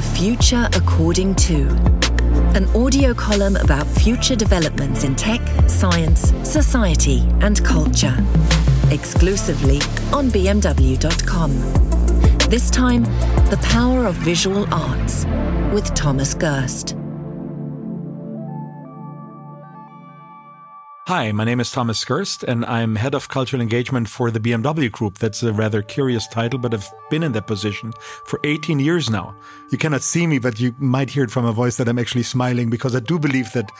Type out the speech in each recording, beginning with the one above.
The Future According to, an audio column about future developments in tech, science, society, and culture. Exclusively on BMW.com. This time, The Power of Visual Arts with Thomas Girst. Hi, my name is Thomas Girst, and I'm head of cultural engagement for the BMW Group. That's a rather curious title, but I've been in that position for 18 years now. You cannot see me, but you might hear it from my voice that I'm actually smiling because I do believe that,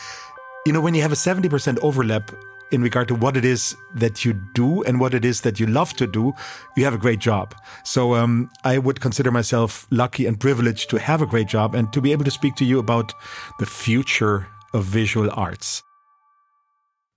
you know, when you have a 70% overlap in regard to what it is that you do and what it is that you love to do, you have a great job. So um, I would consider myself lucky and privileged to have a great job and to be able to speak to you about the future of visual arts.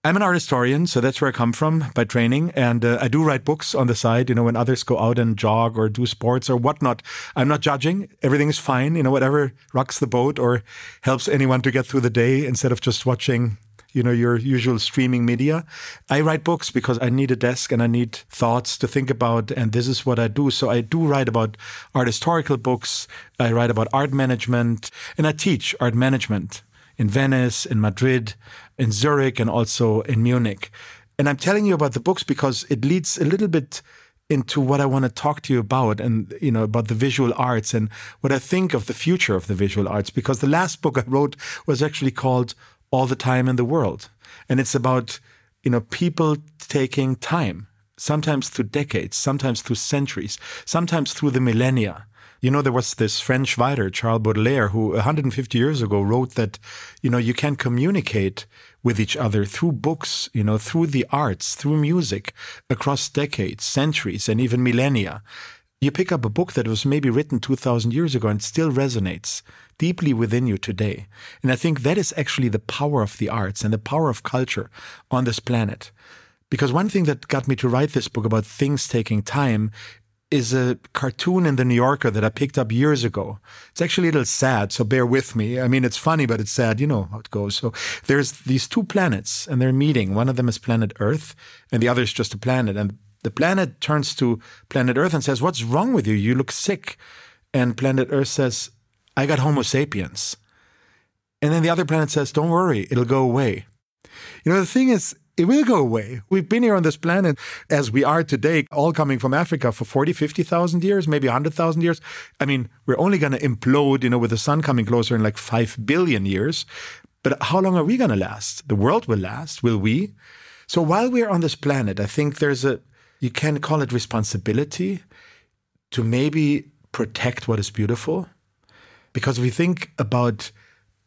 I'm an art historian, so that's where I come from by training. And uh, I do write books on the side, you know, when others go out and jog or do sports or whatnot. I'm not judging. Everything is fine, you know, whatever rocks the boat or helps anyone to get through the day instead of just watching, you know, your usual streaming media. I write books because I need a desk and I need thoughts to think about. And this is what I do. So I do write about art historical books. I write about art management and I teach art management in Venice, in Madrid, in Zurich, and also in Munich. And I'm telling you about the books because it leads a little bit into what I want to talk to you about and you know about the visual arts and what I think of the future of the visual arts because the last book I wrote was actually called All the Time in the World and it's about you know people taking time sometimes through decades sometimes through centuries sometimes through the millennia you know, there was this French writer, Charles Baudelaire, who 150 years ago wrote that, you know, you can communicate with each other through books, you know, through the arts, through music, across decades, centuries, and even millennia. You pick up a book that was maybe written 2000 years ago and still resonates deeply within you today. And I think that is actually the power of the arts and the power of culture on this planet. Because one thing that got me to write this book about things taking time is a cartoon in the New Yorker that I picked up years ago. It's actually a little sad, so bear with me. I mean, it's funny, but it's sad. You know how it goes. So there's these two planets and they're meeting. One of them is planet Earth and the other is just a planet. And the planet turns to planet Earth and says, What's wrong with you? You look sick. And planet Earth says, I got Homo sapiens. And then the other planet says, Don't worry, it'll go away. You know, the thing is, it will go away. We've been here on this planet as we are today, all coming from Africa for 40, 50,000 years, maybe 100,000 years. I mean, we're only going to implode, you know, with the sun coming closer in like 5 billion years. But how long are we going to last? The world will last, will we? So while we're on this planet, I think there's a, you can call it responsibility to maybe protect what is beautiful. Because if we think about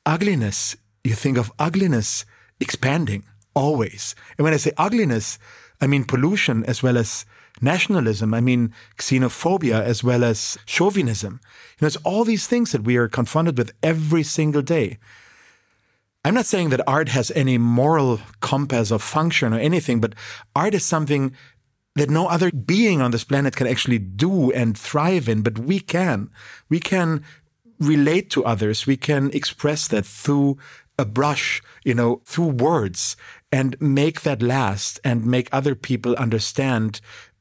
ugliness, you think of ugliness expanding always. And when I say ugliness, I mean pollution as well as nationalism. I mean xenophobia as well as chauvinism. You know, it's all these things that we are confronted with every single day. I'm not saying that art has any moral compass or function or anything, but art is something that no other being on this planet can actually do and thrive in, but we can. We can relate to others. We can express that through a brush, you know, through words and make that last and make other people understand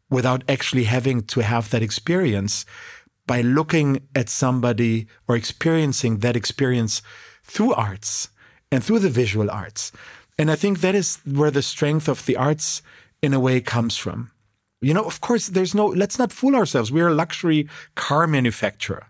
without actually having to have that experience by looking at somebody or experiencing that experience through arts and through the visual arts. And I think that is where the strength of the arts in a way comes from. You know, of course, there's no, let's not fool ourselves. We're a luxury car manufacturer.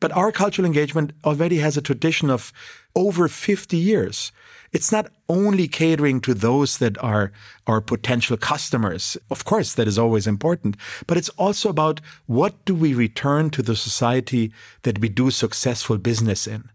But our cultural engagement already has a tradition of over 50 years. It's not only catering to those that are our potential customers. Of course, that is always important, but it's also about what do we return to the society that we do successful business in.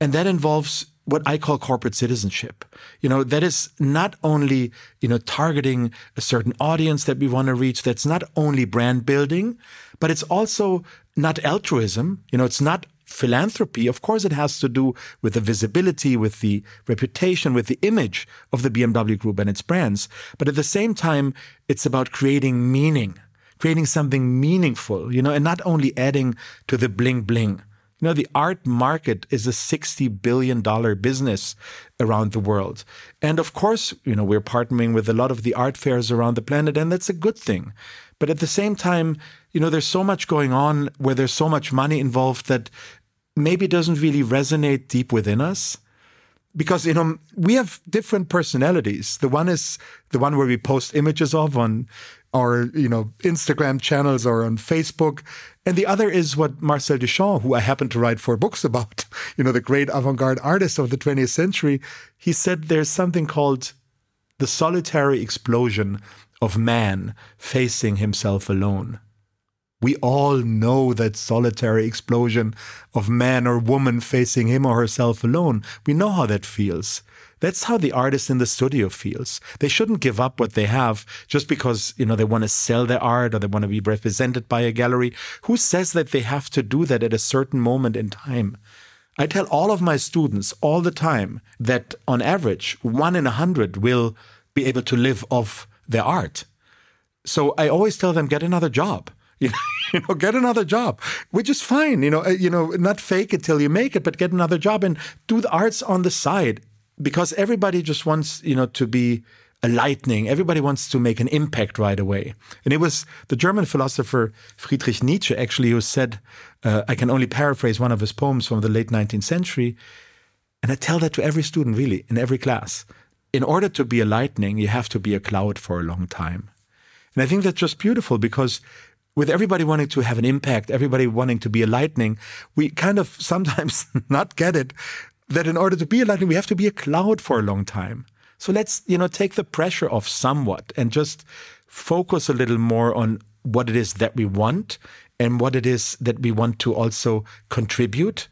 And that involves what I call corporate citizenship. You know, that is not only, you know, targeting a certain audience that we want to reach. That's not only brand building, but it's also not altruism. You know, it's not philanthropy. Of course, it has to do with the visibility, with the reputation, with the image of the BMW group and its brands. But at the same time, it's about creating meaning, creating something meaningful, you know, and not only adding to the bling bling. You know, the art market is a $60 billion business around the world. And of course, you know, we're partnering with a lot of the art fairs around the planet, and that's a good thing. But at the same time, you know, there's so much going on where there's so much money involved that maybe doesn't really resonate deep within us because you know we have different personalities the one is the one where we post images of on our you know instagram channels or on facebook and the other is what marcel duchamp who i happen to write four books about you know the great avant-garde artist of the 20th century he said there's something called the solitary explosion of man facing himself alone we all know that solitary explosion of man or woman facing him or herself alone. We know how that feels. That's how the artist in the studio feels. They shouldn't give up what they have just because, you know, they want to sell their art or they want to be represented by a gallery. Who says that they have to do that at a certain moment in time? I tell all of my students all the time that on average, one in a hundred will be able to live off their art. So I always tell them, get another job. You know, get another job, which is fine. You know, uh, you know, not fake it till you make it, but get another job and do the arts on the side because everybody just wants, you know, to be a lightning. Everybody wants to make an impact right away. And it was the German philosopher Friedrich Nietzsche actually who said, uh, I can only paraphrase one of his poems from the late 19th century. And I tell that to every student, really, in every class. In order to be a lightning, you have to be a cloud for a long time. And I think that's just beautiful because with everybody wanting to have an impact, everybody wanting to be a lightning, we kind of sometimes not get it that in order to be a lightning, we have to be a cloud for a long time. So let's, you know, take the pressure off somewhat and just focus a little more on what it is that we want and what it is that we want to also contribute.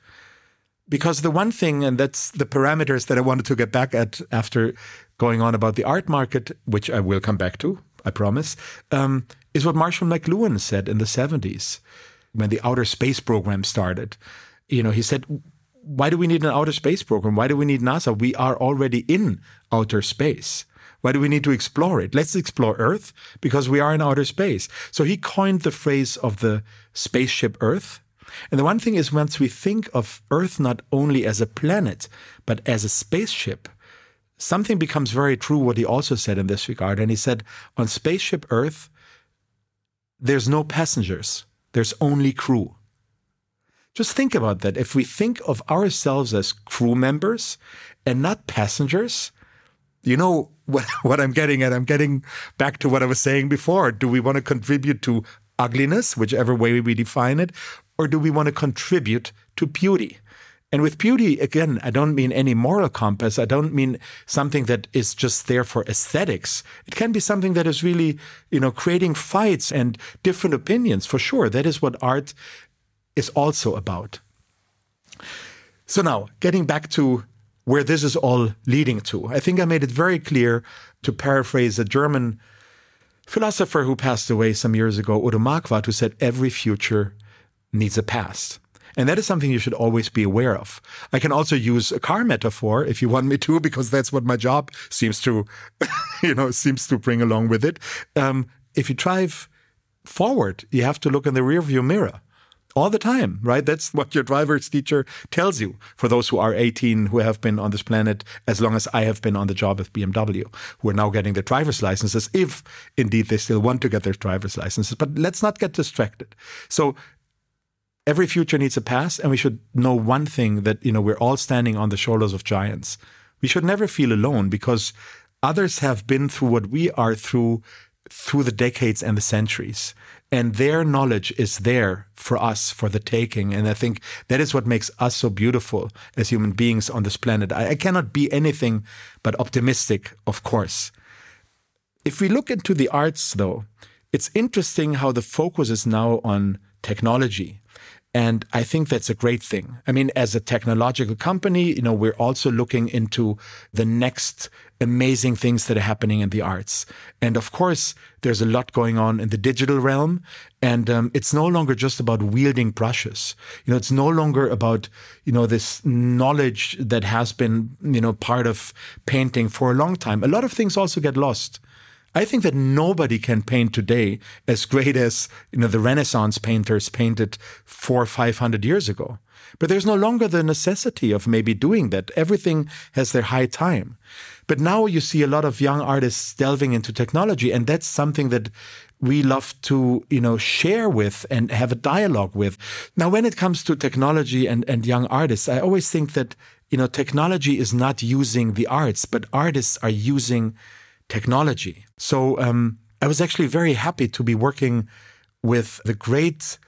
Because the one thing, and that's the parameters that I wanted to get back at after going on about the art market, which I will come back to, I promise, um, is what Marshall McLuhan said in the 70s when the outer space program started. You know, he said, why do we need an outer space program? Why do we need NASA? We are already in outer space. Why do we need to explore it? Let's explore Earth because we are in outer space. So he coined the phrase of the spaceship Earth. And the one thing is, once we think of Earth not only as a planet, but as a spaceship, something becomes very true what he also said in this regard. And he said, on spaceship Earth, there's no passengers, there's only crew. Just think about that. If we think of ourselves as crew members and not passengers, you know what, what I'm getting at? I'm getting back to what I was saying before. Do we want to contribute to ugliness, whichever way we define it, or do we want to contribute to beauty? And with beauty, again, I don't mean any moral compass. I don't mean something that is just there for aesthetics. It can be something that is really, you know, creating fights and different opinions for sure. That is what art is also about. So now, getting back to where this is all leading to, I think I made it very clear to paraphrase a German philosopher who passed away some years ago, Odo Marquard, who said, every future needs a past. And that is something you should always be aware of. I can also use a car metaphor if you want me to, because that's what my job seems to, you know, seems to bring along with it. Um, if you drive forward, you have to look in the rearview mirror all the time, right? That's what your driver's teacher tells you. For those who are 18, who have been on this planet as long as I have been on the job with BMW, who are now getting their driver's licenses, if indeed they still want to get their driver's licenses. But let's not get distracted. So every future needs a past, and we should know one thing that you know we're all standing on the shoulders of giants. We should never feel alone because others have been through what we are through through the decades and the centuries. And their knowledge is there for us for the taking. And I think that is what makes us so beautiful as human beings on this planet. I, I cannot be anything but optimistic, of course. If we look into the arts, though, it's interesting how the focus is now on technology and I think that's a great thing. I mean, as a technological company, you know, we're also looking into the next amazing things that are happening in the arts. And of course, there's a lot going on in the digital realm. And um, it's no longer just about wielding brushes. You know, it's no longer about, you know, this knowledge that has been, you know, part of painting for a long time. A lot of things also get lost. I think that nobody can paint today as great as you know the Renaissance painters painted four or five hundred years ago. But there's no longer the necessity of maybe doing that. Everything has their high time. But now you see a lot of young artists delving into technology, and that's something that we love to, you know, share with and have a dialogue with. Now, when it comes to technology and, and young artists, I always think that, you know, technology is not using the arts, but artists are using technology. So um, I was actually very happy to be working with the great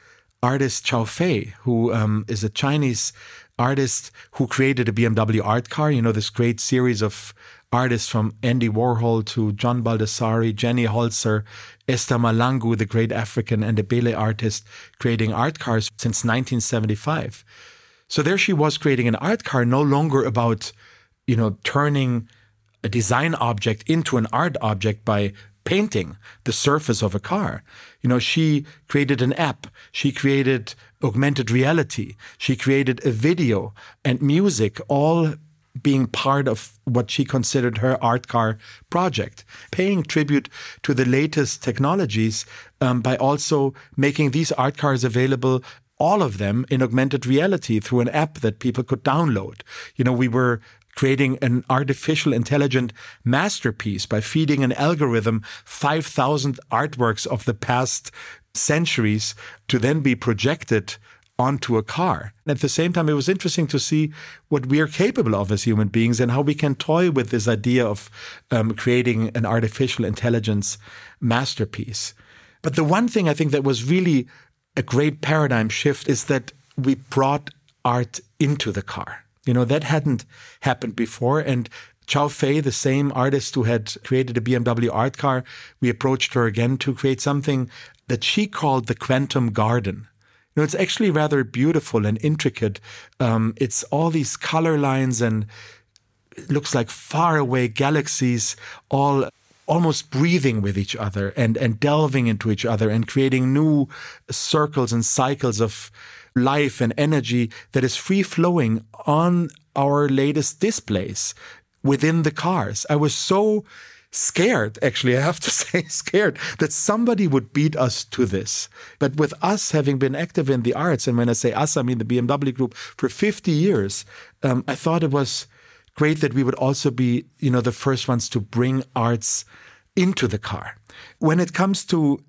artist Cao Fei, who um, is a Chinese artist who created a BMW art car. You know, this great series of artists from Andy Warhol to John Baldessari, Jenny Holzer, Esther Mahlangu, the great African and a Ndebele artist, creating art cars since 1975. So there she was creating an art car, no longer about, you know, turning a design object into an art object by painting the surface of a car. You know, she created an app, she created augmented reality, she created a video and music, all being part of what she considered her art car project, paying tribute to the latest technologies um, by also making these art cars available all of them in augmented reality through an app that people could download. You know, we were creating an artificial intelligent masterpiece by feeding an algorithm 5,000 artworks of the past centuries to then be projected onto a car. And at the same time, it was interesting to see what we are capable of as human beings and how we can toy with this idea of um, creating an artificial intelligence masterpiece. But the one thing I think that was really a great paradigm shift is that we brought art into the car. You know, that hadn't happened before. And Cao Fei, the same artist who had created a BMW art car, we approached her again to create something that she called the quantum garden. You know, it's actually rather beautiful and intricate. Um, it's all these color lines and it looks like faraway galaxies all almost breathing with each other and, and delving into each other and creating new circles and cycles of life and energy that is free flowing on our latest displays within the cars. I was so scared, actually, I have to say, scared that somebody would beat us to this. But with us having been active in the arts, and when I say us, I mean the BMW group for 50 years, um, I thought it was great that we would also be, you know, the first ones to bring arts into the car. When it comes to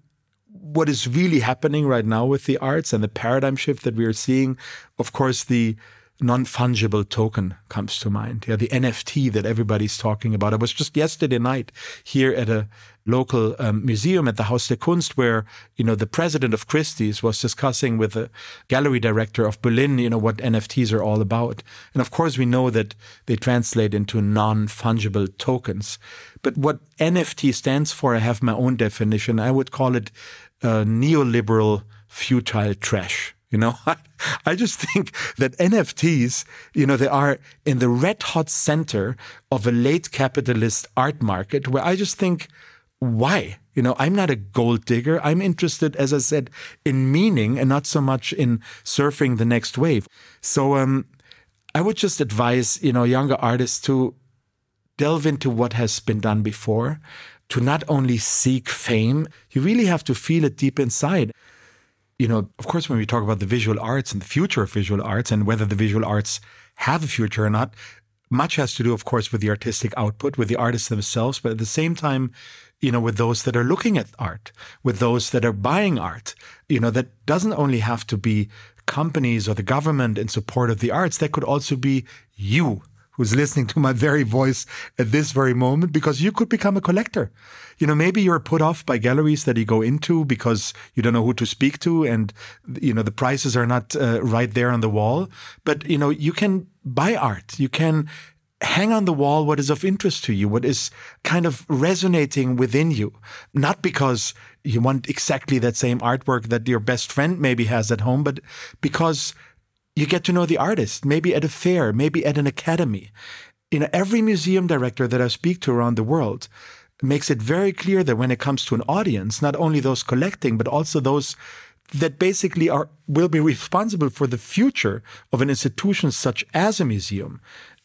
what is really happening right now with the arts and the paradigm shift that we are seeing, of course, the non-fungible token comes to mind. Yeah, the NFT that everybody's talking about. I was just yesterday night here at a local um, museum at the Haus der Kunst, where you know the president of Christie's was discussing with the gallery director of Berlin, you know what NFTs are all about. And of course, we know that they translate into non-fungible tokens. But what NFT stands for, I have my own definition. I would call it uh, neoliberal futile trash. You know, I just think that NFTs, you know, they are in the red hot center of a late capitalist art market where I just think, why? You know, I'm not a gold digger. I'm interested, as I said, in meaning and not so much in surfing the next wave. So, um, I would just advise, you know, younger artists to delve into what has been done before, to not only seek fame, you really have to feel it deep inside. You know, of course, when we talk about the visual arts and the future of visual arts and whether the visual arts have a future or not, much has to do, of course, with the artistic output, with the artists themselves, but at the same time, you know, with those that are looking at art, with those that are buying art. You know, that doesn't only have to be companies or the government in support of the arts, that could also be you who's listening to my very voice at this very moment because you could become a collector. You know, maybe you're put off by galleries that you go into because you don't know who to speak to and, you know, the prices are not uh, right there on the wall. But, you know, you can buy art. You can hang on the wall what is of interest to you, what is kind of resonating within you. Not because you want exactly that same artwork that your best friend maybe has at home, but because you get to know the artist, maybe at a fair, maybe at an academy. You know, every museum director that I speak to around the world makes it very clear that when it comes to an audience, not only those collecting, but also those that basically are will be responsible for the future of an institution such as a museum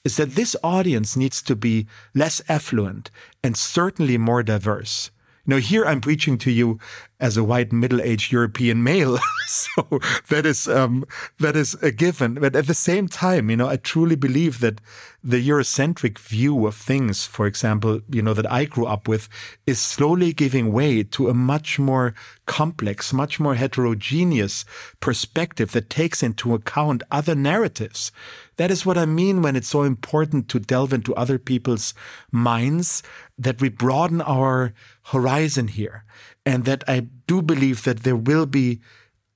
is that this audience needs to be less affluent and certainly more diverse. Know, here I'm preaching to you as a white middle-aged European male. so that is um, that is a given. But at the same time, you know, I truly believe that the Eurocentric view of things, for example, you know, that I grew up with, is slowly giving way to a much more complex, much more heterogeneous perspective that takes into account other narratives. That is what I mean when it's so important to delve into other people's minds, that we broaden our horizon here. And that I do believe that there will be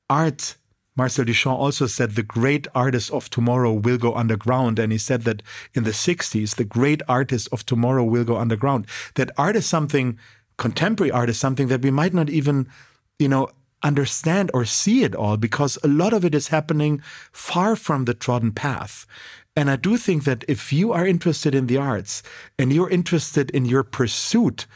art Marcel Duchamp also said the great artists of tomorrow will go underground. And he said that in the 60s, the great artists of tomorrow will go underground. That art is something, contemporary art is something that we might not even, you know, understand or see it all because a lot of it is happening far from the trodden path. And I do think that if you are interested in the arts and you're interested in your pursuit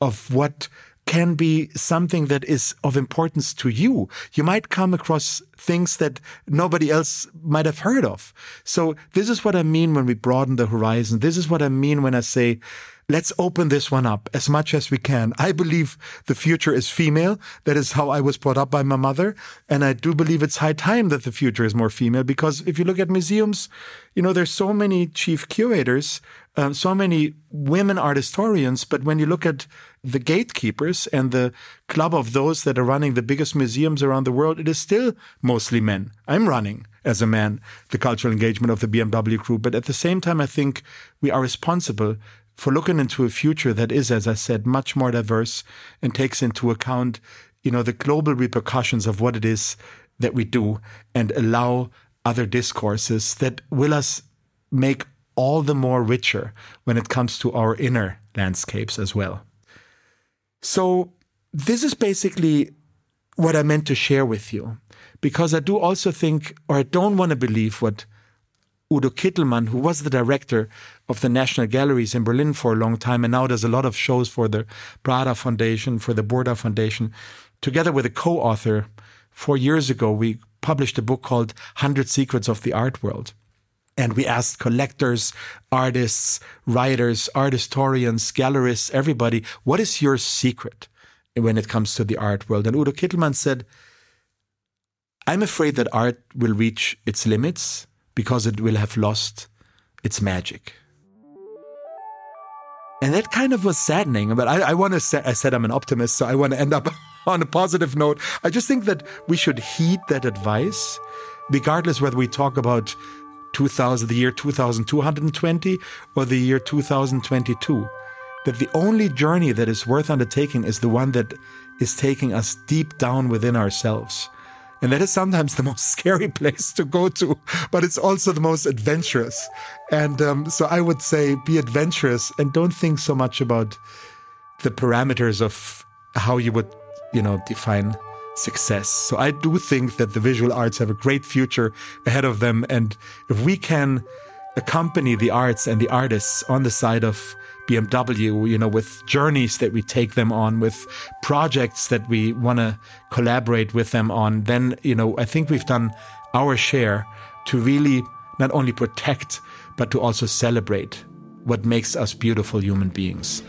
of what can be something that is of importance to you. You might come across things that nobody else might have heard of. So this is what I mean when we broaden the horizon. This is what I mean when I say, let's open this one up as much as we can. I believe the future is female. That is how I was brought up by my mother. And I do believe it's high time that the future is more female because if you look at museums, you know, there's so many chief curators, um, so many women art historians. But when you look at the gatekeepers and the club of those that are running the biggest museums around the world, it is still mostly men. I'm running as a man the cultural engagement of the BMW group. But at the same time, I think we are responsible for looking into a future that is, as I said, much more diverse and takes into account, you know, the global repercussions of what it is that we do and allow other discourses that will us make all the more richer when it comes to our inner landscapes as well. So this is basically what I meant to share with you, because I do also think, or I don't want to believe what Udo Kittelmann, who was the director of the National Galleries in Berlin for a long time and now does a lot of shows for the Prada Foundation, for the Borda Foundation, together with a co-author, four years ago, we published a book called 100 Secrets of the Art World. And we asked collectors, artists, writers, art historians, gallerists, everybody, what is your secret when it comes to the art world? And Udo Kittelmann said, I'm afraid that art will reach its limits because it will have lost its magic. And that kind of was saddening. But I, I want to say, I said I'm an optimist, so I want to end up on a positive note. I just think that we should heed that advice, regardless whether we talk about 2000, the year 2220 or the year 2022. That the only journey that is worth undertaking is the one that is taking us deep down within ourselves. And that is sometimes the most scary place to go to, but it's also the most adventurous. And um, so I would say be adventurous and don't think so much about the parameters of how you would, you know, define success. So I do think that the visual arts have a great future ahead of them. And if we can accompany the arts and the artists on the side of BMW, you know, with journeys that we take them on, with projects that we want to collaborate with them on, then, you know, I think we've done our share to really not only protect, but to also celebrate what makes us beautiful human beings.